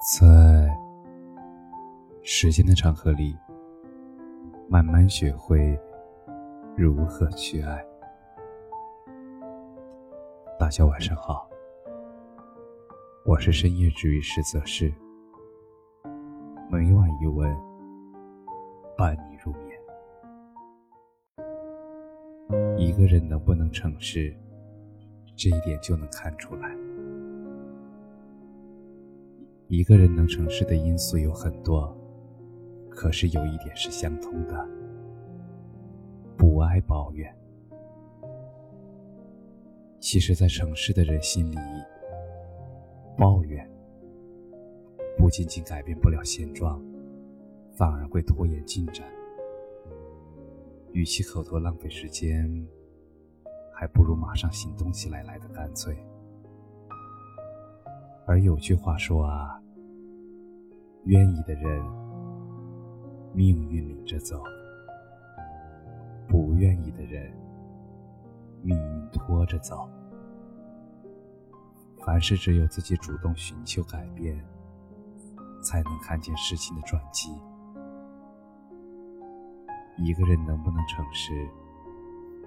在时间的长河里，慢慢学会如何去爱。大家晚上好，我是深夜治愈师泽世，每晚一问，伴你入眠。一个人能不能成事，这一点就能看出来。一个人能成事的因素有很多，可是有一点是相通的：不爱抱怨。其实，在城市的人心里，抱怨不仅仅改变不了现状，反而会拖延进展。与其口头浪费时间，还不如马上行动起来来的干脆。而有句话说啊。愿意的人，命运领着走；不愿意的人，命运拖着走。凡事只有自己主动寻求改变，才能看见事情的转机。一个人能不能成事，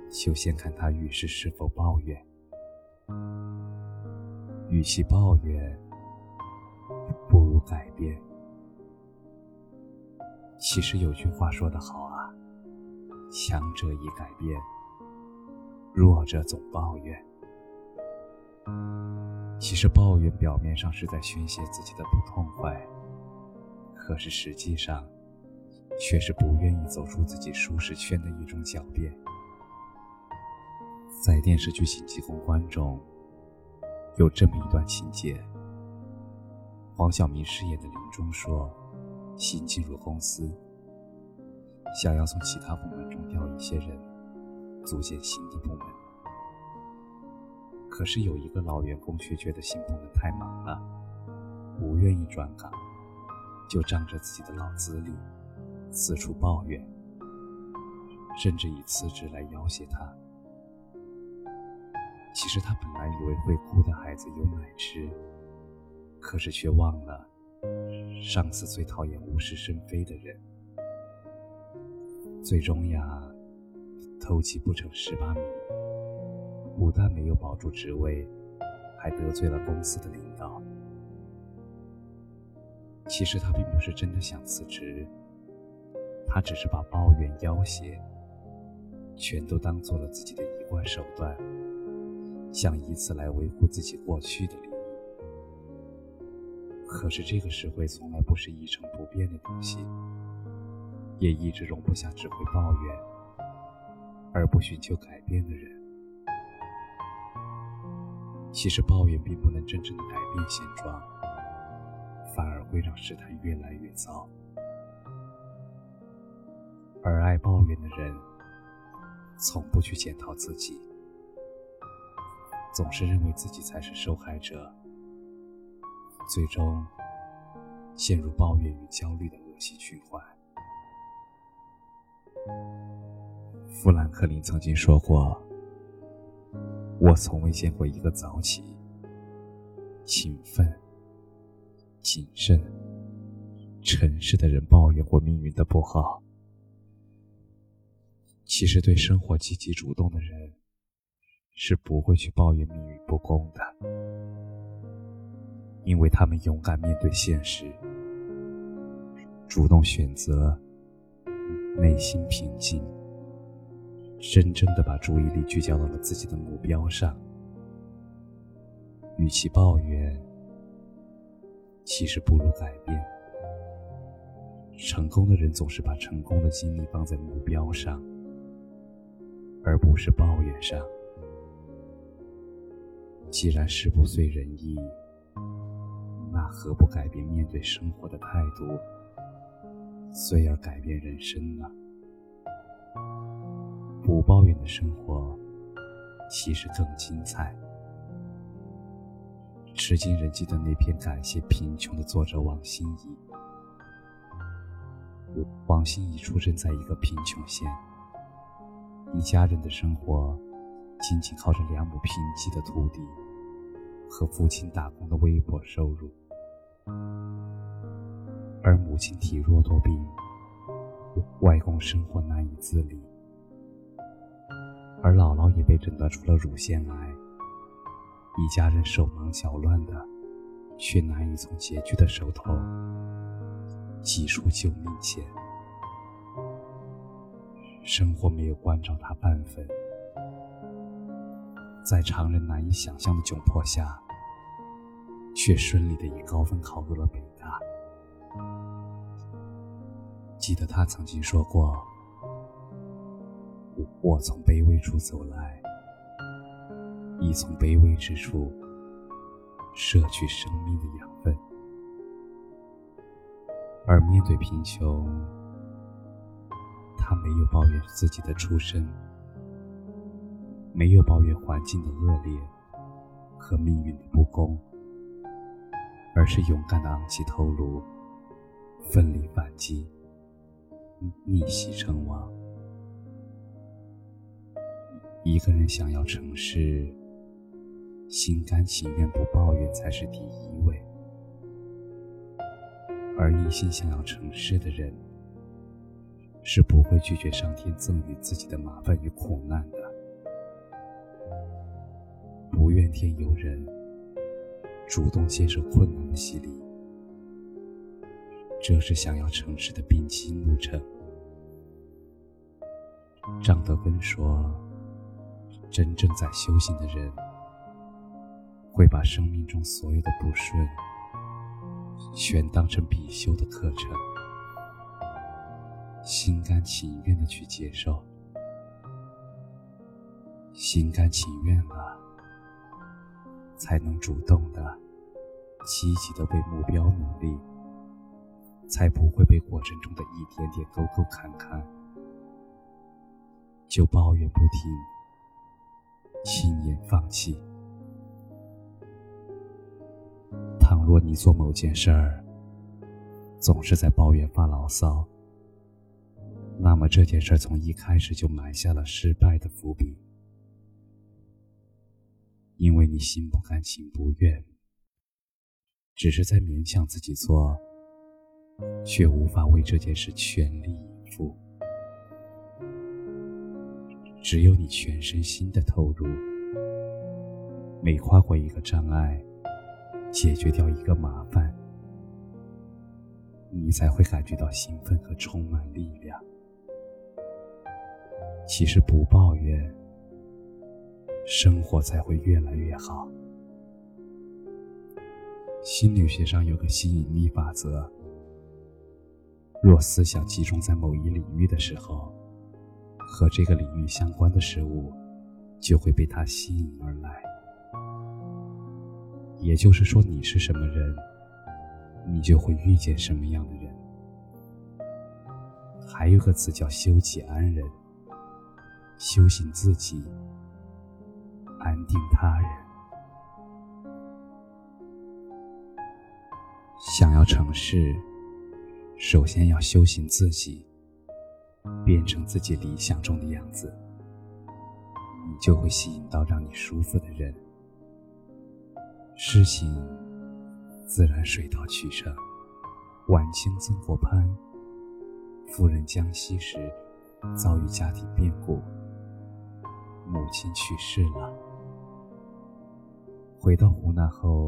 就先看他遇事是否抱怨。与其抱怨，不如改变。其实有句话说得好啊，强者已改变，弱者总抱怨。其实抱怨表面上是在宣泄自己的不痛快，可是实际上，却是不愿意走出自己舒适圈的一种狡辩。在电视剧《紧急公关》中，有这么一段情节：黄晓明饰演的林中说。新进入公司，想要从其他部门中调一些人，组建新的部门。可是有一个老员工却觉得新部门太忙了，不愿意转岗，就仗着自己的老资历，四处抱怨，甚至以辞职来要挟他。其实他本来以为会哭的孩子有奶吃，可是却忘了。上司最讨厌无事生非的人，最终呀，偷鸡不成蚀把米，不但没有保住职位，还得罪了公司的领导。其实他并不是真的想辞职，他只是把抱怨、要挟，全都当做了自己的一贯手段，想以此来维护自己过去的。可是这个社会从来不是一成不变的东西，也一直容不下只会抱怨而不寻求改变的人。其实抱怨并不能真正的改变现状，反而会让事态越来越糟。而爱抱怨的人，从不去检讨自己，总是认为自己才是受害者。最终陷入抱怨与焦虑的恶性循环。富兰克林曾经说过：“我从未见过一个早起、勤奋、谨慎、诚实的人抱怨过命运的不好。其实，对生活积极主动的人，是不会去抱怨命运不公的。”因为他们勇敢面对现实，主动选择，内心平静，真正的把注意力聚焦到了自己的目标上。与其抱怨，其实不如改变。成功的人总是把成功的精力放在目标上，而不是抱怨上。既然事不遂人意。何不改变面对生活的态度，虽而改变人生呢？不抱怨的生活，其实更精彩。至今仍记的那篇感谢贫穷的作者王心怡。王心怡出生在一个贫穷县，一家人的生活仅仅靠着两亩贫瘠的土地和父亲打工的微薄收入。而母亲体弱多病，外公生活难以自理，而姥姥也被诊断出了乳腺癌，一家人手忙脚乱的，却难以从拮据的手头挤出救命钱。生活没有关照他半分，在常人难以想象的窘迫下，却顺利的以高分考入了北大。记得他曾经说过：“我从卑微处走来，亦从卑微之处摄取生命的养分。”而面对贫穷，他没有抱怨自己的出身，没有抱怨环境的恶劣和命运的不公，而是勇敢的昂起头颅，奋力反击，逆袭成王。一个人想要成事，心甘情愿不抱怨才是第一位，而一心想要成事的人。是不会拒绝上天赠予自己的麻烦与苦难的，不怨天尤人，主动接受困难的洗礼，这是想要成事的必经路程。张德芬说：“真正在修行的人，会把生命中所有的不顺，全当成必修的课程。”心甘情愿的去接受，心甘情愿了，才能主动的、积极的为目标努力，才不会被过程中的一点点沟沟坎坎就抱怨不停、轻言放弃。倘若你做某件事儿，总是在抱怨发牢骚。那么这件事从一开始就埋下了失败的伏笔，因为你心不甘情不愿，只是在勉强自己做，却无法为这件事全力以赴。只有你全身心的投入，每跨过一个障碍，解决掉一个麻烦，你才会感觉到兴奋和充满力量。其实不抱怨，生活才会越来越好。心理学上有个吸引力法则：若思想集中在某一领域的时候，和这个领域相关的事物就会被它吸引而来。也就是说，你是什么人，你就会遇见什么样的人。还有个词叫“修己安人”。修行自己，安定他人。想要成事，首先要修行自己，变成自己理想中的样子，你就会吸引到让你舒服的人，事情自然水到渠成。晚清曾国藩夫人江西时，遭遇家庭变故。母亲去世了，回到湖南后，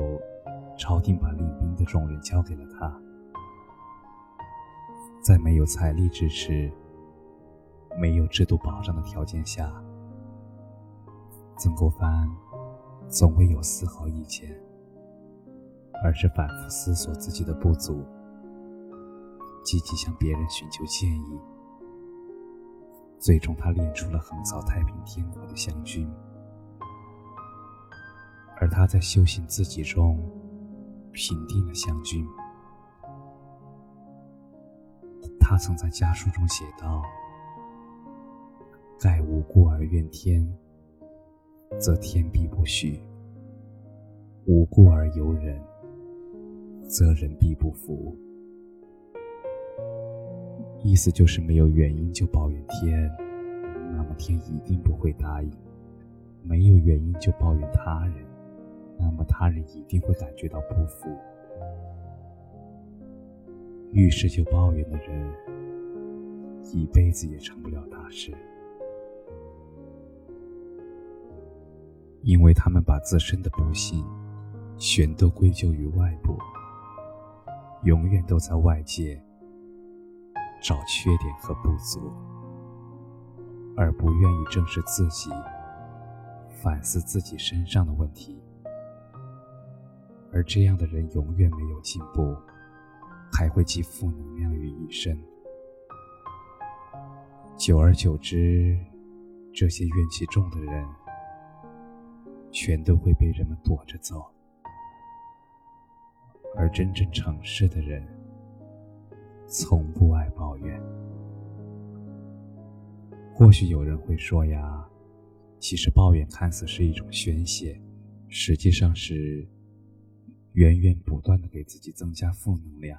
朝廷把领兵的重任交给了他。在没有财力支持、没有制度保障的条件下，曾国藩从未有丝毫意见，而是反复思索自己的不足，积极向别人寻求建议。最终，他练出了横扫太平天国的湘军。而他在修行自己中，平定了湘军。他曾在家书中写道：“盖无故而怨天，则天必不许；无故而尤人，则人必不服。”意思就是没有原因就抱怨天，那么天一定不会答应；没有原因就抱怨他人，那么他人一定会感觉到不服。遇事就抱怨的人，一辈子也成不了大事，因为他们把自身的不幸全都归咎于外部，永远都在外界找缺点和不足，而不愿意正视自己，反思自己身上的问题。而这样的人永远没有进步，还会积负能量于一身。久而久之，这些怨气重的人，全都会被人们躲着走。而真正成事的人，从不爱抱怨。或许有人会说呀，其实抱怨看似是一种宣泄，实际上是。源源不断的给自己增加负能量，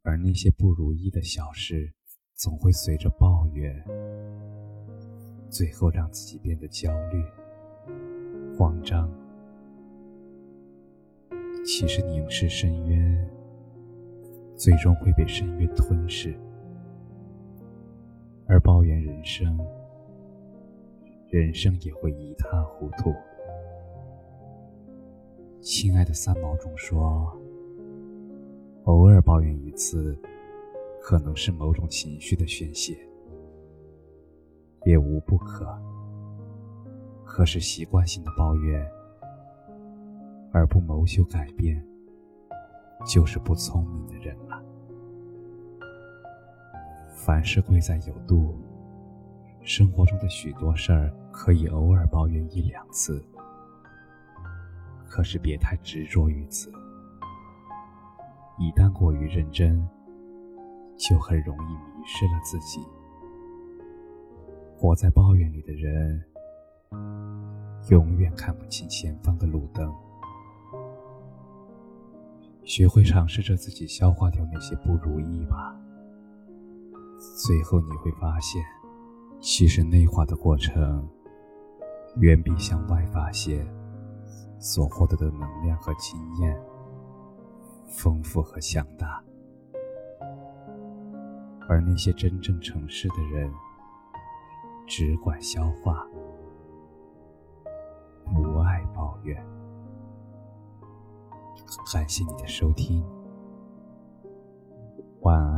而那些不如意的小事，总会随着抱怨，最后让自己变得焦虑、慌张。其实凝视深渊，最终会被深渊吞噬，而抱怨人生，人生也会一塌糊涂。亲爱的三毛中说：“偶尔抱怨一次，可能是某种情绪的宣泄，也无不可。可是习惯性的抱怨，而不谋求改变，就是不聪明的人了。凡事贵在有度，生活中的许多事儿可以偶尔抱怨一两次。”可是别太执着于此，一旦过于认真，就很容易迷失了自己。活在抱怨里的人，永远看不清前方的路灯。学会尝试着自己消化掉那些不如意吧，最后你会发现，其实内化的过程，远比向外发泄。所获得的能量和经验丰富和强大，而那些真正诚实的人，只管消化，不爱抱怨。感谢你的收听，晚安。